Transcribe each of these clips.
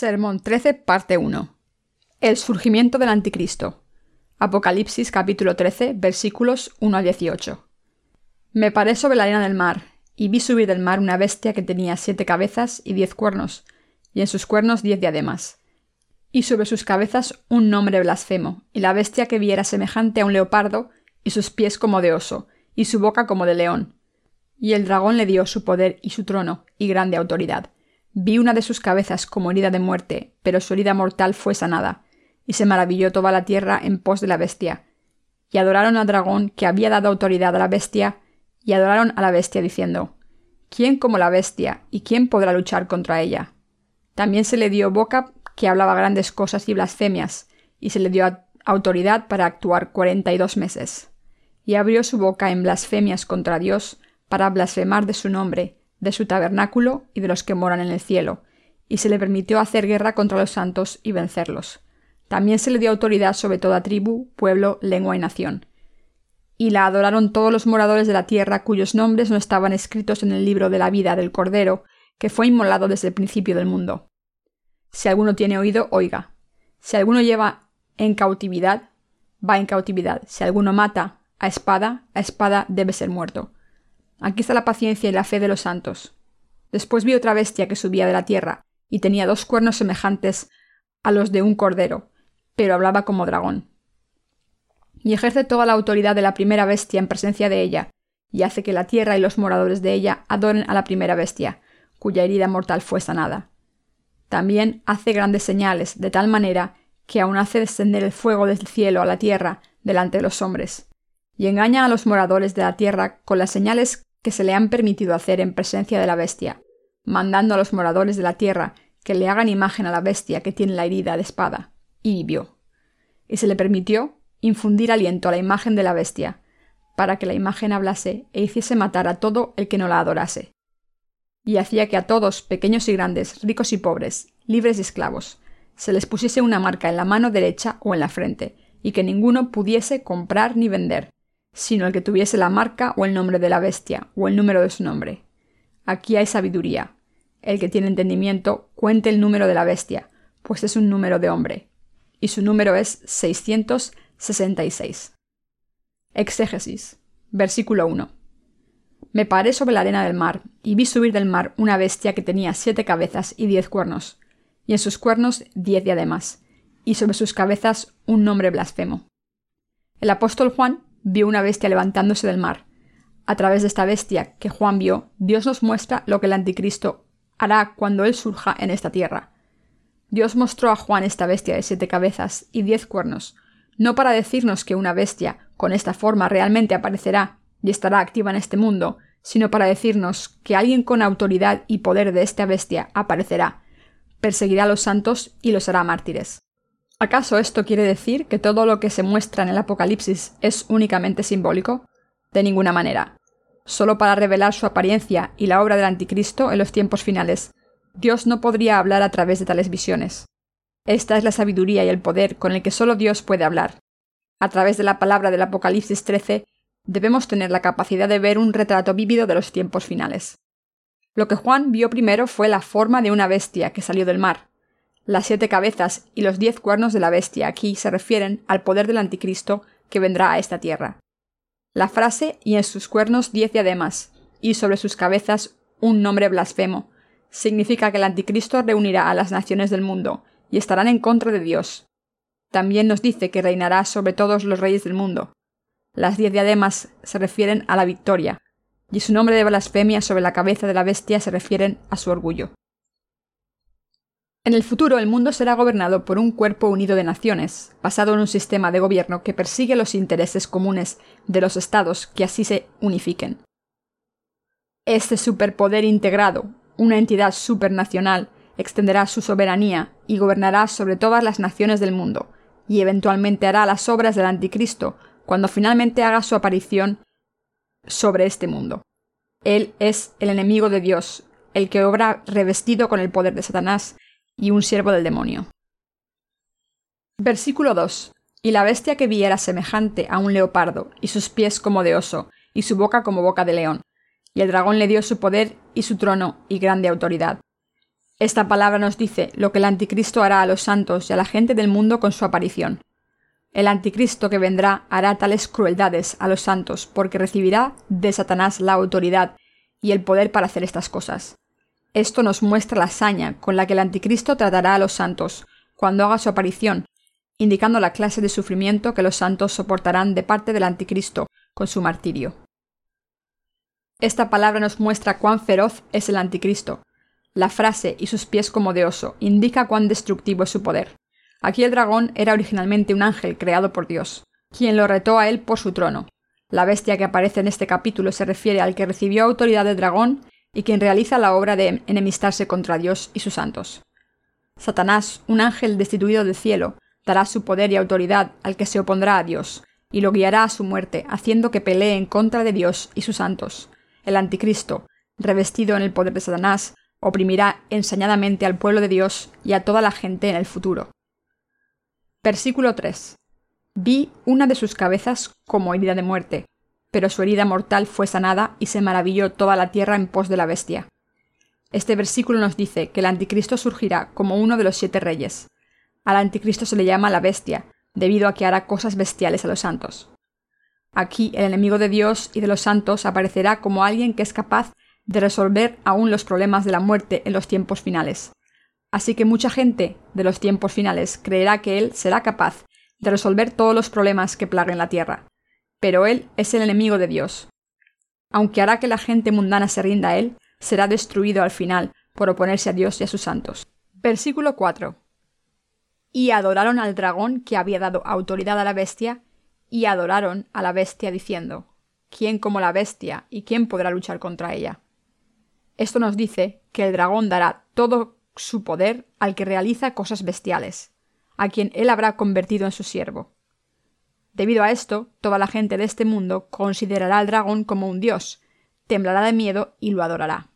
Sermón 13, parte 1. El surgimiento del anticristo. Apocalipsis capítulo 13, versículos 1 al 18. Me paré sobre la arena del mar, y vi subir del mar una bestia que tenía siete cabezas y diez cuernos, y en sus cuernos diez diademas. Y sobre sus cabezas un nombre blasfemo, y la bestia que vi era semejante a un leopardo, y sus pies como de oso, y su boca como de león. Y el dragón le dio su poder y su trono, y grande autoridad Vi una de sus cabezas como herida de muerte, pero su herida mortal fue sanada, y se maravilló toda la tierra en pos de la bestia. Y adoraron al dragón que había dado autoridad a la bestia, y adoraron a la bestia diciendo, ¿Quién como la bestia, y quién podrá luchar contra ella? También se le dio boca que hablaba grandes cosas y blasfemias, y se le dio autoridad para actuar cuarenta y dos meses. Y abrió su boca en blasfemias contra Dios, para blasfemar de su nombre, de su tabernáculo y de los que moran en el cielo, y se le permitió hacer guerra contra los santos y vencerlos. También se le dio autoridad sobre toda tribu, pueblo, lengua y nación. Y la adoraron todos los moradores de la tierra cuyos nombres no estaban escritos en el libro de la vida del Cordero, que fue inmolado desde el principio del mundo. Si alguno tiene oído, oiga. Si alguno lleva en cautividad, va en cautividad. Si alguno mata a espada, a espada debe ser muerto. Aquí está la paciencia y la fe de los santos. Después vi otra bestia que subía de la tierra, y tenía dos cuernos semejantes a los de un cordero, pero hablaba como dragón. Y ejerce toda la autoridad de la primera bestia en presencia de ella, y hace que la tierra y los moradores de ella adoren a la primera bestia, cuya herida mortal fue sanada. También hace grandes señales, de tal manera que aun hace descender el fuego del cielo a la tierra delante de los hombres, y engaña a los moradores de la tierra con las señales que se le han permitido hacer en presencia de la bestia, mandando a los moradores de la tierra que le hagan imagen a la bestia que tiene la herida de espada, y vivió. Y se le permitió infundir aliento a la imagen de la bestia, para que la imagen hablase e hiciese matar a todo el que no la adorase. Y hacía que a todos, pequeños y grandes, ricos y pobres, libres y esclavos, se les pusiese una marca en la mano derecha o en la frente, y que ninguno pudiese comprar ni vender, sino el que tuviese la marca o el nombre de la bestia, o el número de su nombre. Aquí hay sabiduría. El que tiene entendimiento cuente el número de la bestia, pues es un número de hombre, y su número es 666. Exégesis. Versículo 1. Me paré sobre la arena del mar, y vi subir del mar una bestia que tenía siete cabezas y diez cuernos, y en sus cuernos diez diademas, y sobre sus cabezas un nombre blasfemo. El apóstol Juan vio una bestia levantándose del mar. A través de esta bestia que Juan vio, Dios nos muestra lo que el anticristo hará cuando él surja en esta tierra. Dios mostró a Juan esta bestia de siete cabezas y diez cuernos, no para decirnos que una bestia con esta forma realmente aparecerá y estará activa en este mundo, sino para decirnos que alguien con autoridad y poder de esta bestia aparecerá, perseguirá a los santos y los hará mártires. ¿Acaso esto quiere decir que todo lo que se muestra en el Apocalipsis es únicamente simbólico? De ninguna manera. Solo para revelar su apariencia y la obra del Anticristo en los tiempos finales, Dios no podría hablar a través de tales visiones. Esta es la sabiduría y el poder con el que solo Dios puede hablar. A través de la palabra del Apocalipsis 13, debemos tener la capacidad de ver un retrato vívido de los tiempos finales. Lo que Juan vio primero fue la forma de una bestia que salió del mar, las siete cabezas y los diez cuernos de la bestia aquí se refieren al poder del anticristo que vendrá a esta tierra. La frase y en sus cuernos diez diademas y sobre sus cabezas un nombre blasfemo significa que el anticristo reunirá a las naciones del mundo y estarán en contra de Dios. También nos dice que reinará sobre todos los reyes del mundo. Las diez diademas se refieren a la victoria, y su nombre de blasfemia sobre la cabeza de la bestia se refieren a su orgullo. En el futuro el mundo será gobernado por un cuerpo unido de naciones, basado en un sistema de gobierno que persigue los intereses comunes de los estados que así se unifiquen. Este superpoder integrado, una entidad supernacional, extenderá su soberanía y gobernará sobre todas las naciones del mundo, y eventualmente hará las obras del anticristo cuando finalmente haga su aparición sobre este mundo. Él es el enemigo de Dios, el que obra revestido con el poder de Satanás y un siervo del demonio. Versículo 2. Y la bestia que vi era semejante a un leopardo, y sus pies como de oso, y su boca como boca de león. Y el dragón le dio su poder y su trono y grande autoridad. Esta palabra nos dice lo que el anticristo hará a los santos y a la gente del mundo con su aparición. El anticristo que vendrá hará tales crueldades a los santos porque recibirá de Satanás la autoridad y el poder para hacer estas cosas. Esto nos muestra la hazaña con la que el anticristo tratará a los santos cuando haga su aparición, indicando la clase de sufrimiento que los santos soportarán de parte del anticristo con su martirio. Esta palabra nos muestra cuán feroz es el anticristo, la frase y sus pies como de oso indica cuán destructivo es su poder. Aquí el dragón era originalmente un ángel creado por Dios, quien lo retó a él por su trono. La bestia que aparece en este capítulo se refiere al que recibió autoridad del dragón y quien realiza la obra de enemistarse contra Dios y sus santos. Satanás, un ángel destituido del cielo, dará su poder y autoridad al que se opondrá a Dios, y lo guiará a su muerte, haciendo que pelee en contra de Dios y sus santos. El anticristo, revestido en el poder de Satanás, oprimirá ensañadamente al pueblo de Dios y a toda la gente en el futuro. Versículo 3. Vi una de sus cabezas como herida de muerte, pero su herida mortal fue sanada y se maravilló toda la tierra en pos de la bestia. Este versículo nos dice que el anticristo surgirá como uno de los siete reyes. Al anticristo se le llama la bestia, debido a que hará cosas bestiales a los santos. Aquí el enemigo de Dios y de los santos aparecerá como alguien que es capaz de resolver aún los problemas de la muerte en los tiempos finales. Así que mucha gente de los tiempos finales creerá que Él será capaz de resolver todos los problemas que plaguen la tierra. Pero Él es el enemigo de Dios. Aunque hará que la gente mundana se rinda a Él, será destruido al final por oponerse a Dios y a sus santos. Versículo 4. Y adoraron al dragón que había dado autoridad a la bestia, y adoraron a la bestia diciendo, ¿quién como la bestia y quién podrá luchar contra ella? Esto nos dice que el dragón dará todo su poder al que realiza cosas bestiales, a quien él habrá convertido en su siervo. Debido a esto, toda la gente de este mundo considerará al dragón como un dios, temblará de miedo y lo adorará.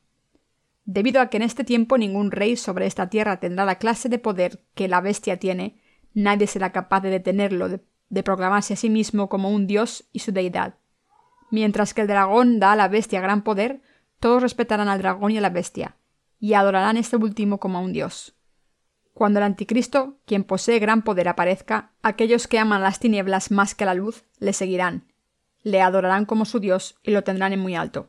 Debido a que en este tiempo ningún rey sobre esta tierra tendrá la clase de poder que la bestia tiene, nadie será capaz de detenerlo de, de proclamarse a sí mismo como un dios y su deidad. Mientras que el dragón da a la bestia gran poder, todos respetarán al dragón y a la bestia, y adorarán este último como a un dios. Cuando el anticristo, quien posee gran poder, aparezca, aquellos que aman las tinieblas más que la luz, le seguirán, le adorarán como su dios y lo tendrán en muy alto.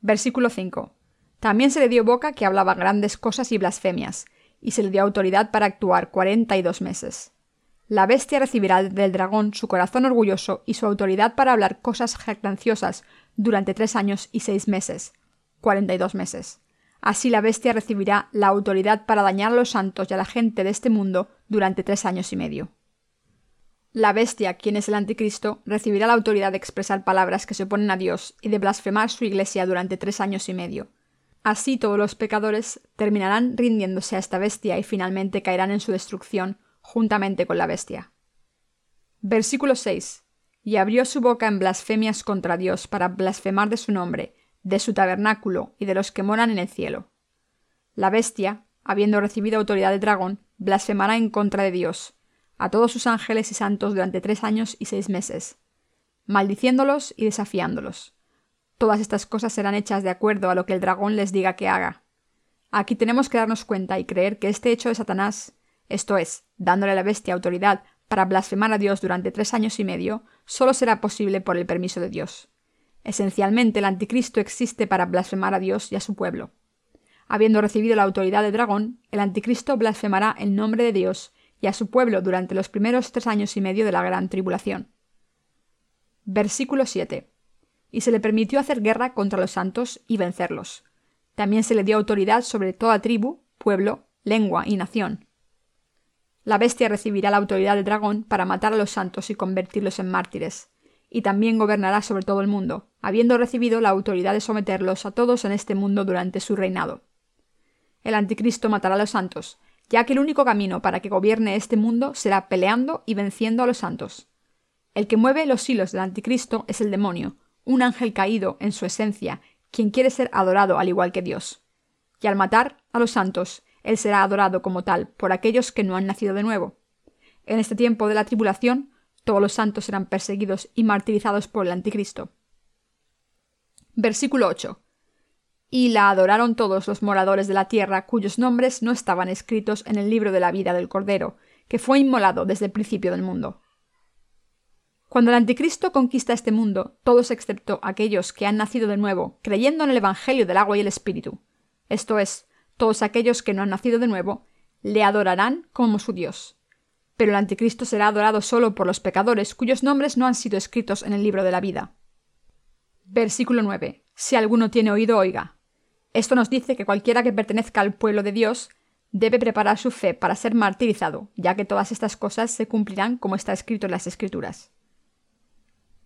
Versículo 5. También se le dio boca que hablaba grandes cosas y blasfemias, y se le dio autoridad para actuar cuarenta y dos meses. La bestia recibirá del dragón su corazón orgulloso y su autoridad para hablar cosas jactanciosas durante tres años y seis meses, cuarenta y dos meses. Así la bestia recibirá la autoridad para dañar a los santos y a la gente de este mundo durante tres años y medio. La bestia, quien es el anticristo, recibirá la autoridad de expresar palabras que se oponen a Dios y de blasfemar su iglesia durante tres años y medio. Así todos los pecadores terminarán rindiéndose a esta bestia y finalmente caerán en su destrucción juntamente con la bestia. Versículo 6 y abrió su boca en blasfemias contra Dios para blasfemar de su nombre, de su tabernáculo y de los que moran en el cielo. La bestia, habiendo recibido autoridad del dragón, blasfemará en contra de Dios, a todos sus ángeles y santos durante tres años y seis meses, maldiciéndolos y desafiándolos. Todas estas cosas serán hechas de acuerdo a lo que el dragón les diga que haga. Aquí tenemos que darnos cuenta y creer que este hecho de Satanás, esto es, dándole a la bestia autoridad para blasfemar a Dios durante tres años y medio solo será posible por el permiso de Dios. Esencialmente el anticristo existe para blasfemar a Dios y a su pueblo. Habiendo recibido la autoridad de dragón, el anticristo blasfemará el nombre de Dios y a su pueblo durante los primeros tres años y medio de la gran tribulación. Versículo 7. Y se le permitió hacer guerra contra los santos y vencerlos. También se le dio autoridad sobre toda tribu, pueblo, lengua y nación la bestia recibirá la autoridad del dragón para matar a los santos y convertirlos en mártires, y también gobernará sobre todo el mundo, habiendo recibido la autoridad de someterlos a todos en este mundo durante su reinado. El anticristo matará a los santos, ya que el único camino para que gobierne este mundo será peleando y venciendo a los santos. El que mueve los hilos del anticristo es el demonio, un ángel caído en su esencia, quien quiere ser adorado al igual que Dios. Y al matar a los santos, él será adorado como tal por aquellos que no han nacido de nuevo. En este tiempo de la tribulación, todos los santos serán perseguidos y martirizados por el anticristo. Versículo 8. y la adoraron todos los moradores de la tierra cuyos nombres no estaban escritos en el libro de la vida del Cordero, que fue inmolado desde el principio del mundo. Cuando el anticristo conquista este mundo, todos excepto aquellos que han nacido de nuevo, creyendo en el Evangelio del agua y el Espíritu, esto es, todos aquellos que no han nacido de nuevo, le adorarán como su Dios. Pero el anticristo será adorado solo por los pecadores cuyos nombres no han sido escritos en el libro de la vida. Versículo 9. Si alguno tiene oído, oiga. Esto nos dice que cualquiera que pertenezca al pueblo de Dios debe preparar su fe para ser martirizado, ya que todas estas cosas se cumplirán como está escrito en las Escrituras.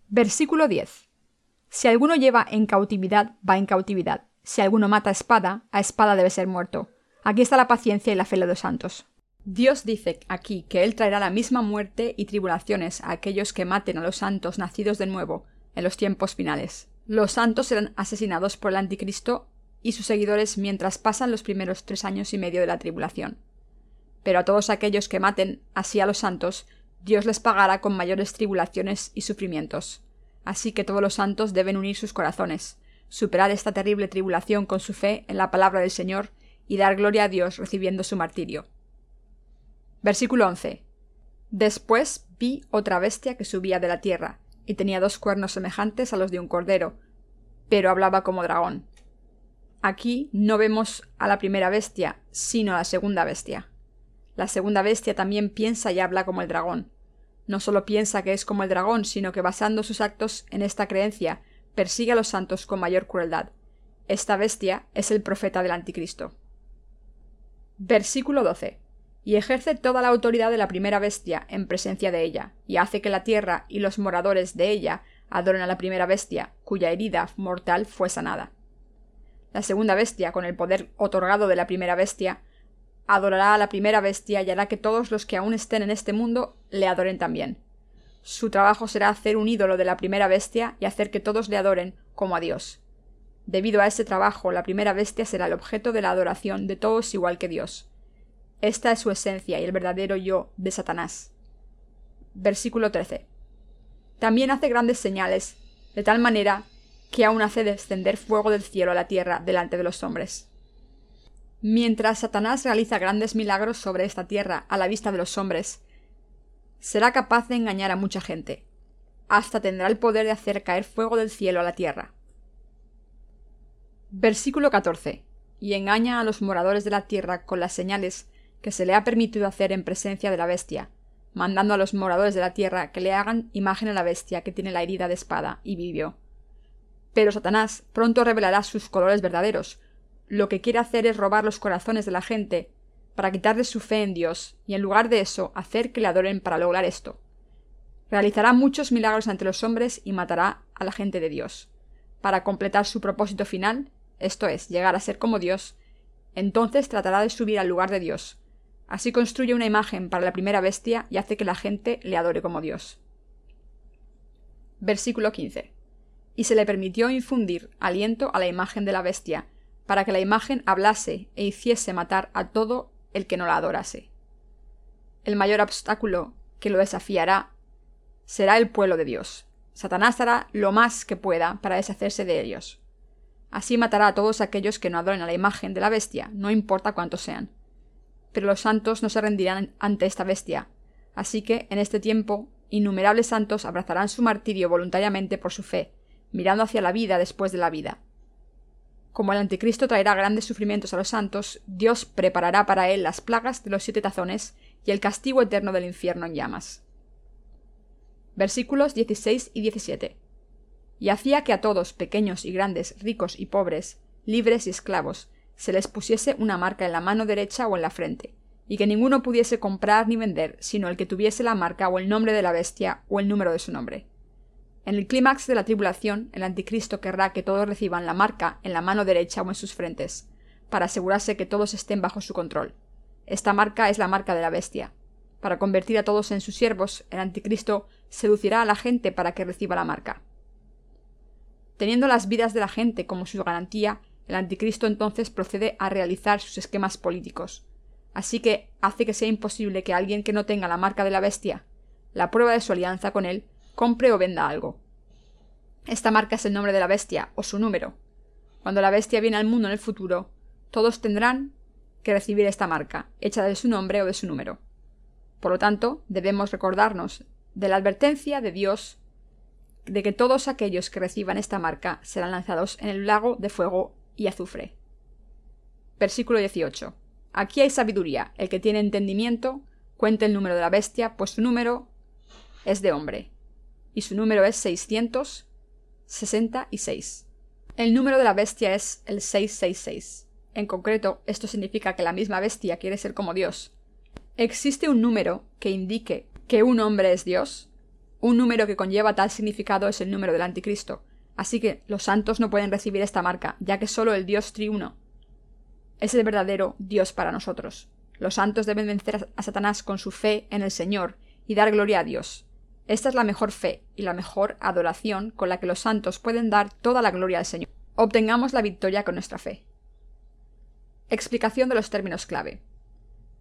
Versículo 10. Si alguno lleva en cautividad, va en cautividad. Si alguno mata a espada, a espada debe ser muerto. Aquí está la paciencia y la fe de los santos. Dios dice aquí que Él traerá la misma muerte y tribulaciones a aquellos que maten a los santos nacidos de nuevo en los tiempos finales. Los santos serán asesinados por el anticristo y sus seguidores mientras pasan los primeros tres años y medio de la tribulación. Pero a todos aquellos que maten así a los santos, Dios les pagará con mayores tribulaciones y sufrimientos. Así que todos los santos deben unir sus corazones, superar esta terrible tribulación con su fe en la palabra del Señor y dar gloria a Dios recibiendo su martirio. Versículo 11. Después vi otra bestia que subía de la tierra, y tenía dos cuernos semejantes a los de un cordero, pero hablaba como dragón. Aquí no vemos a la primera bestia, sino a la segunda bestia. La segunda bestia también piensa y habla como el dragón. No solo piensa que es como el dragón, sino que basando sus actos en esta creencia, persigue a los santos con mayor crueldad. Esta bestia es el profeta del anticristo. Versículo 12. Y ejerce toda la autoridad de la primera bestia en presencia de ella, y hace que la tierra y los moradores de ella adoren a la primera bestia, cuya herida mortal fue sanada. La segunda bestia, con el poder otorgado de la primera bestia, adorará a la primera bestia y hará que todos los que aún estén en este mundo le adoren también. Su trabajo será hacer un ídolo de la primera bestia y hacer que todos le adoren como a Dios. Debido a ese trabajo, la primera bestia será el objeto de la adoración de todos igual que Dios. Esta es su esencia y el verdadero yo de Satanás. Versículo 13. También hace grandes señales, de tal manera que aún hace descender fuego del cielo a la tierra delante de los hombres. Mientras Satanás realiza grandes milagros sobre esta tierra a la vista de los hombres, será capaz de engañar a mucha gente, hasta tendrá el poder de hacer caer fuego del cielo a la tierra. Versículo 14. Y engaña a los moradores de la tierra con las señales que se le ha permitido hacer en presencia de la bestia, mandando a los moradores de la tierra que le hagan imagen a la bestia que tiene la herida de espada y vivió. Pero Satanás pronto revelará sus colores verdaderos. Lo que quiere hacer es robar los corazones de la gente para quitarles su fe en Dios y en lugar de eso hacer que le adoren para lograr esto. Realizará muchos milagros ante los hombres y matará a la gente de Dios. Para completar su propósito final, esto es, llegar a ser como Dios, entonces tratará de subir al lugar de Dios. Así construye una imagen para la primera bestia y hace que la gente le adore como Dios. Versículo 15 y se le permitió infundir aliento a la imagen de la bestia, para que la imagen hablase e hiciese matar a todo el que no la adorase. El mayor obstáculo que lo desafiará será el pueblo de Dios. Satanás hará lo más que pueda para deshacerse de ellos. Así matará a todos aquellos que no adoren a la imagen de la bestia, no importa cuántos sean. Pero los santos no se rendirán ante esta bestia, así que en este tiempo innumerables santos abrazarán su martirio voluntariamente por su fe, mirando hacia la vida después de la vida. Como el anticristo traerá grandes sufrimientos a los santos, Dios preparará para él las plagas de los siete tazones y el castigo eterno del infierno en llamas. Versículos 16 y 17. Y hacía que a todos, pequeños y grandes, ricos y pobres, libres y esclavos, se les pusiese una marca en la mano derecha o en la frente, y que ninguno pudiese comprar ni vender, sino el que tuviese la marca o el nombre de la bestia o el número de su nombre. En el clímax de la tribulación, el anticristo querrá que todos reciban la marca en la mano derecha o en sus frentes, para asegurarse que todos estén bajo su control. Esta marca es la marca de la bestia. Para convertir a todos en sus siervos, el anticristo seducirá a la gente para que reciba la marca. Teniendo las vidas de la gente como su garantía, el anticristo entonces procede a realizar sus esquemas políticos. Así que hace que sea imposible que alguien que no tenga la marca de la bestia, la prueba de su alianza con él, compre o venda algo. Esta marca es el nombre de la bestia o su número. Cuando la bestia viene al mundo en el futuro, todos tendrán que recibir esta marca, hecha de su nombre o de su número. Por lo tanto, debemos recordarnos de la advertencia de Dios de que todos aquellos que reciban esta marca serán lanzados en el lago de fuego y azufre. Versículo 18. Aquí hay sabiduría. El que tiene entendimiento, cuente el número de la bestia, pues su número es de hombre. Y su número es 666. El número de la bestia es el 666. En concreto, esto significa que la misma bestia quiere ser como Dios. ¿Existe un número que indique que un hombre es Dios? Un número que conlleva tal significado es el número del anticristo. Así que los santos no pueden recibir esta marca, ya que solo el Dios triuno es el verdadero Dios para nosotros. Los santos deben vencer a Satanás con su fe en el Señor y dar gloria a Dios. Esta es la mejor fe y la mejor adoración con la que los santos pueden dar toda la gloria al Señor. Obtengamos la victoria con nuestra fe. Explicación de los términos clave.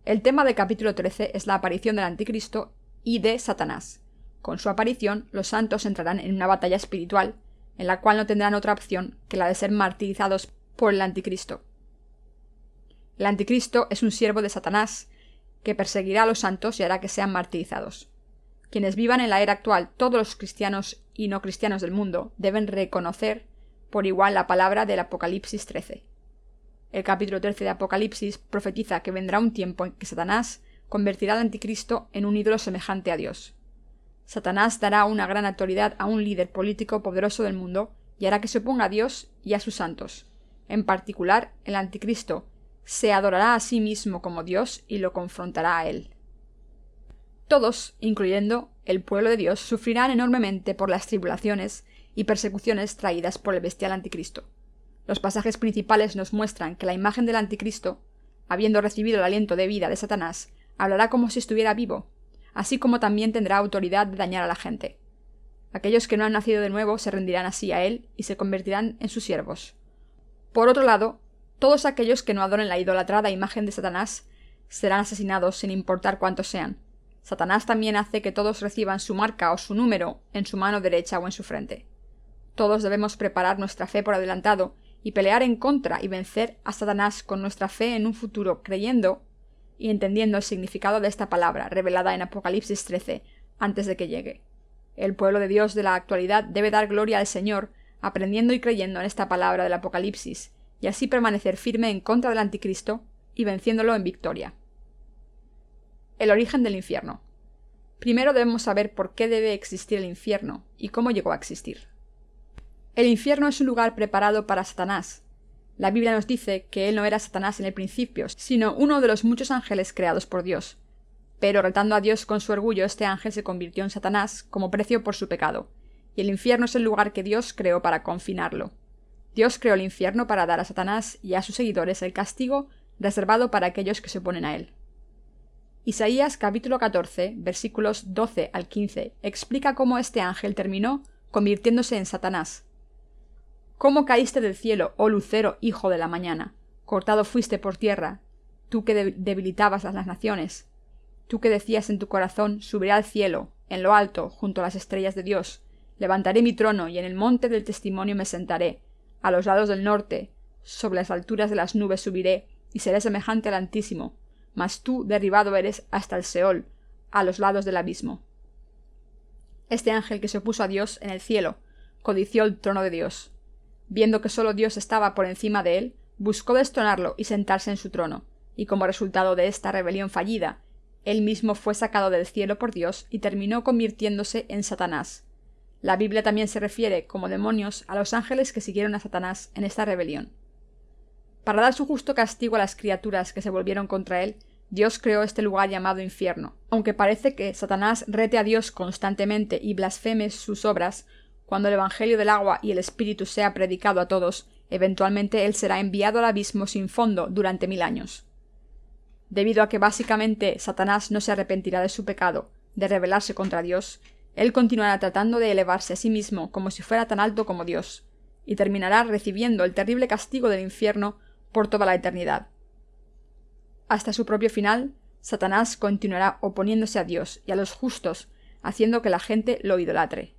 El tema del capítulo 13 es la aparición del anticristo y de Satanás. Con su aparición, los santos entrarán en una batalla espiritual, en la cual no tendrán otra opción que la de ser martirizados por el anticristo. El anticristo es un siervo de Satanás, que perseguirá a los santos y hará que sean martirizados. Quienes vivan en la era actual, todos los cristianos y no cristianos del mundo, deben reconocer por igual la palabra del Apocalipsis 13. El capítulo 13 de Apocalipsis profetiza que vendrá un tiempo en que Satanás convertirá al anticristo en un ídolo semejante a Dios. Satanás dará una gran autoridad a un líder político poderoso del mundo y hará que se oponga a Dios y a sus santos. En particular, el anticristo se adorará a sí mismo como Dios y lo confrontará a él. Todos, incluyendo el pueblo de Dios, sufrirán enormemente por las tribulaciones y persecuciones traídas por el bestial anticristo. Los pasajes principales nos muestran que la imagen del anticristo, habiendo recibido el aliento de vida de Satanás, hablará como si estuviera vivo, así como también tendrá autoridad de dañar a la gente. Aquellos que no han nacido de nuevo se rendirán así a él y se convertirán en sus siervos. Por otro lado, todos aquellos que no adoren la idolatrada imagen de Satanás serán asesinados sin importar cuántos sean. Satanás también hace que todos reciban su marca o su número en su mano derecha o en su frente. Todos debemos preparar nuestra fe por adelantado y pelear en contra y vencer a Satanás con nuestra fe en un futuro, creyendo y entendiendo el significado de esta palabra revelada en Apocalipsis 13 antes de que llegue. El pueblo de Dios de la actualidad debe dar gloria al Señor, aprendiendo y creyendo en esta palabra del Apocalipsis, y así permanecer firme en contra del anticristo y venciéndolo en victoria. El origen del infierno. Primero debemos saber por qué debe existir el infierno y cómo llegó a existir. El infierno es un lugar preparado para Satanás. La Biblia nos dice que él no era Satanás en el principio, sino uno de los muchos ángeles creados por Dios. Pero retando a Dios con su orgullo, este ángel se convirtió en Satanás como precio por su pecado, y el infierno es el lugar que Dios creó para confinarlo. Dios creó el infierno para dar a Satanás y a sus seguidores el castigo reservado para aquellos que se oponen a él. Isaías capítulo 14, versículos 12 al 15, explica cómo este ángel terminó convirtiéndose en Satanás. ¿Cómo caíste del cielo, oh lucero, hijo de la mañana? Cortado fuiste por tierra, tú que debilitabas a las naciones, tú que decías en tu corazón, subiré al cielo, en lo alto, junto a las estrellas de Dios, levantaré mi trono y en el monte del testimonio me sentaré, a los lados del norte, sobre las alturas de las nubes subiré, y seré semejante al Altísimo, mas tú derribado eres hasta el Seol, a los lados del abismo. Este ángel que se opuso a Dios en el cielo, codició el trono de Dios. Viendo que solo Dios estaba por encima de él, buscó destronarlo y sentarse en su trono, y como resultado de esta rebelión fallida, él mismo fue sacado del cielo por Dios y terminó convirtiéndose en Satanás, la Biblia también se refiere como demonios a los ángeles que siguieron a Satanás en esta rebelión. Para dar su justo castigo a las criaturas que se volvieron contra él, Dios creó este lugar llamado infierno. Aunque parece que Satanás rete a Dios constantemente y blasfeme sus obras, cuando el Evangelio del agua y el Espíritu sea predicado a todos, eventualmente él será enviado al abismo sin fondo durante mil años. Debido a que básicamente Satanás no se arrepentirá de su pecado, de rebelarse contra Dios, él continuará tratando de elevarse a sí mismo como si fuera tan alto como Dios, y terminará recibiendo el terrible castigo del infierno por toda la eternidad. Hasta su propio final, Satanás continuará oponiéndose a Dios y a los justos, haciendo que la gente lo idolatre.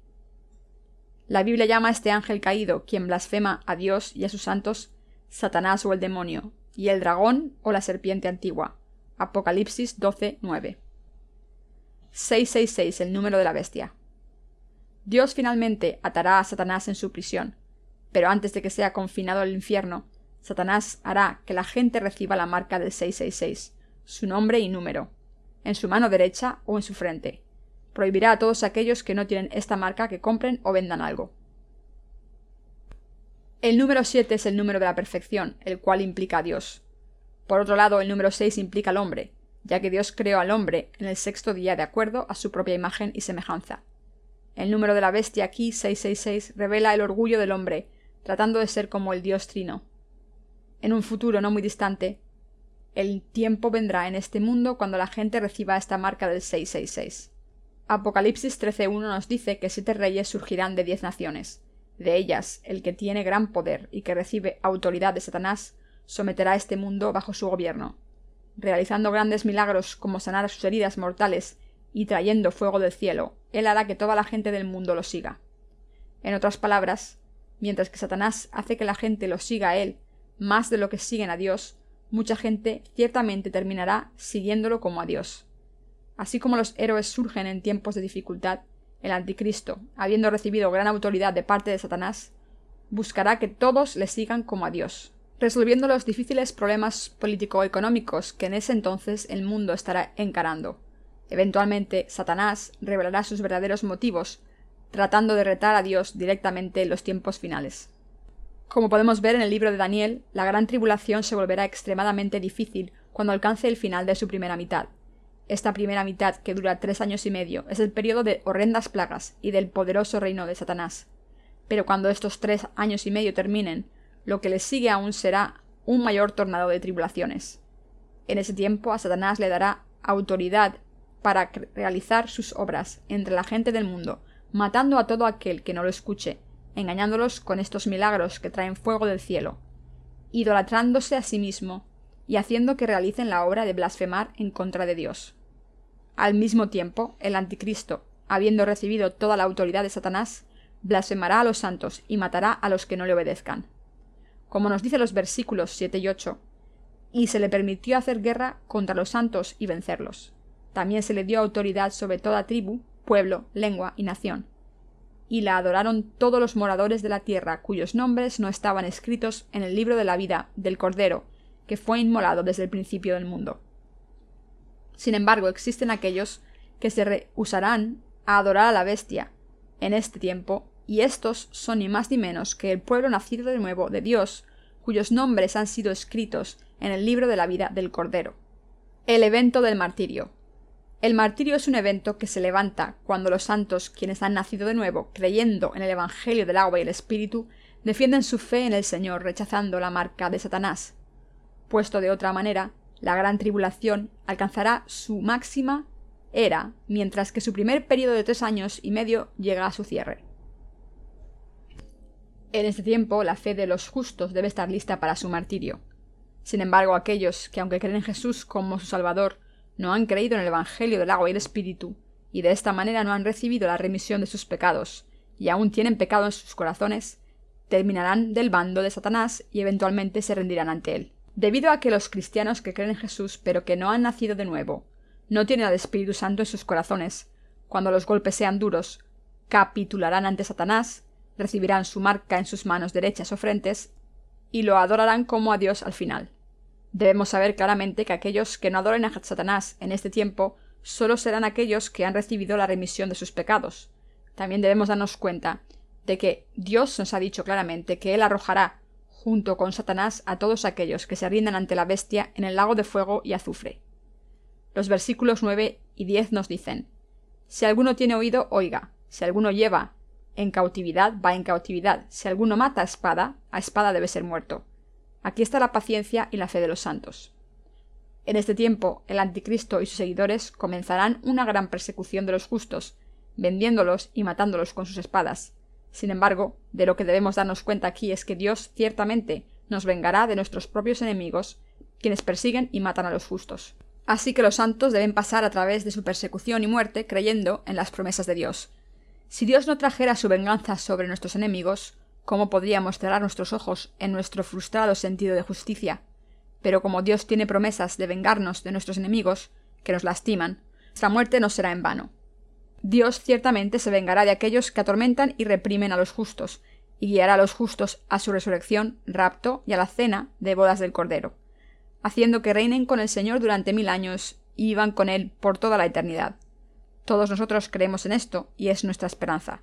La Biblia llama a este ángel caído, quien blasfema a Dios y a sus santos, Satanás o el demonio, y el dragón o la serpiente antigua. Apocalipsis 12, 9. 666, el número de la bestia. Dios finalmente atará a Satanás en su prisión, pero antes de que sea confinado al infierno, Satanás hará que la gente reciba la marca del 666, su nombre y número, en su mano derecha o en su frente. Prohibirá a todos aquellos que no tienen esta marca que compren o vendan algo. El número 7 es el número de la perfección, el cual implica a Dios. Por otro lado, el número 6 implica al hombre, ya que Dios creó al hombre en el sexto día de acuerdo a su propia imagen y semejanza. El número de la bestia aquí, 666, revela el orgullo del hombre, tratando de ser como el Dios trino. En un futuro no muy distante, el tiempo vendrá en este mundo cuando la gente reciba esta marca del 666. Apocalipsis 13.1 nos dice que siete reyes surgirán de diez naciones. De ellas, el que tiene gran poder y que recibe autoridad de Satanás, someterá este mundo bajo su gobierno. Realizando grandes milagros como sanar sus heridas mortales y trayendo fuego del cielo, él hará que toda la gente del mundo lo siga. En otras palabras, mientras que Satanás hace que la gente lo siga a él más de lo que siguen a Dios, mucha gente ciertamente terminará siguiéndolo como a Dios. Así como los héroes surgen en tiempos de dificultad, el anticristo, habiendo recibido gran autoridad de parte de Satanás, buscará que todos le sigan como a Dios, resolviendo los difíciles problemas político-económicos que en ese entonces el mundo estará encarando. Eventualmente, Satanás revelará sus verdaderos motivos, tratando de retar a Dios directamente en los tiempos finales. Como podemos ver en el libro de Daniel, la gran tribulación se volverá extremadamente difícil cuando alcance el final de su primera mitad. Esta primera mitad, que dura tres años y medio, es el periodo de horrendas plagas y del poderoso reino de Satanás. Pero cuando estos tres años y medio terminen, lo que le sigue aún será un mayor tornado de tribulaciones. En ese tiempo a Satanás le dará autoridad para realizar sus obras entre la gente del mundo, matando a todo aquel que no lo escuche, engañándolos con estos milagros que traen fuego del cielo, idolatrándose a sí mismo y haciendo que realicen la obra de blasfemar en contra de Dios. Al mismo tiempo, el anticristo, habiendo recibido toda la autoridad de Satanás, blasfemará a los santos y matará a los que no le obedezcan. Como nos dice los versículos 7 y 8, y se le permitió hacer guerra contra los santos y vencerlos. También se le dio autoridad sobre toda tribu, pueblo, lengua y nación. Y la adoraron todos los moradores de la tierra cuyos nombres no estaban escritos en el libro de la vida del Cordero, que fue inmolado desde el principio del mundo. Sin embargo, existen aquellos que se rehusarán a adorar a la bestia en este tiempo, y estos son ni más ni menos que el pueblo nacido de nuevo de Dios, cuyos nombres han sido escritos en el libro de la vida del Cordero. El evento del martirio. El martirio es un evento que se levanta cuando los santos, quienes han nacido de nuevo, creyendo en el Evangelio del agua y el Espíritu, defienden su fe en el Señor, rechazando la marca de Satanás. Puesto de otra manera, la gran tribulación alcanzará su máxima era, mientras que su primer periodo de tres años y medio llega a su cierre. En este tiempo, la fe de los justos debe estar lista para su martirio. Sin embargo, aquellos que, aunque creen en Jesús como su Salvador, no han creído en el Evangelio del agua y el Espíritu, y de esta manera no han recibido la remisión de sus pecados, y aún tienen pecado en sus corazones, terminarán del bando de Satanás y eventualmente se rendirán ante él. Debido a que los cristianos que creen en Jesús pero que no han nacido de nuevo, no tienen al Espíritu Santo en sus corazones, cuando los golpes sean duros, capitularán ante Satanás, recibirán su marca en sus manos derechas o frentes, y lo adorarán como a Dios al final. Debemos saber claramente que aquellos que no adoren a Satanás en este tiempo solo serán aquellos que han recibido la remisión de sus pecados. También debemos darnos cuenta de que Dios nos ha dicho claramente que Él arrojará junto con Satanás a todos aquellos que se rindan ante la bestia en el lago de fuego y azufre. Los versículos 9 y 10 nos dicen Si alguno tiene oído, oiga. Si alguno lleva en cautividad, va en cautividad. Si alguno mata a espada, a espada debe ser muerto. Aquí está la paciencia y la fe de los santos. En este tiempo, el anticristo y sus seguidores comenzarán una gran persecución de los justos, vendiéndolos y matándolos con sus espadas. Sin embargo, de lo que debemos darnos cuenta aquí es que Dios ciertamente nos vengará de nuestros propios enemigos, quienes persiguen y matan a los justos. Así que los santos deben pasar a través de su persecución y muerte creyendo en las promesas de Dios. Si Dios no trajera su venganza sobre nuestros enemigos, ¿cómo podríamos cerrar nuestros ojos en nuestro frustrado sentido de justicia? Pero como Dios tiene promesas de vengarnos de nuestros enemigos, que nos lastiman, nuestra muerte no será en vano. Dios ciertamente se vengará de aquellos que atormentan y reprimen a los justos, y guiará a los justos a su resurrección, rapto y a la cena de bodas del Cordero, haciendo que reinen con el Señor durante mil años y vivan con Él por toda la eternidad. Todos nosotros creemos en esto y es nuestra esperanza.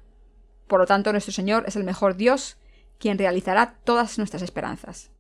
Por lo tanto, nuestro Señor es el mejor Dios, quien realizará todas nuestras esperanzas.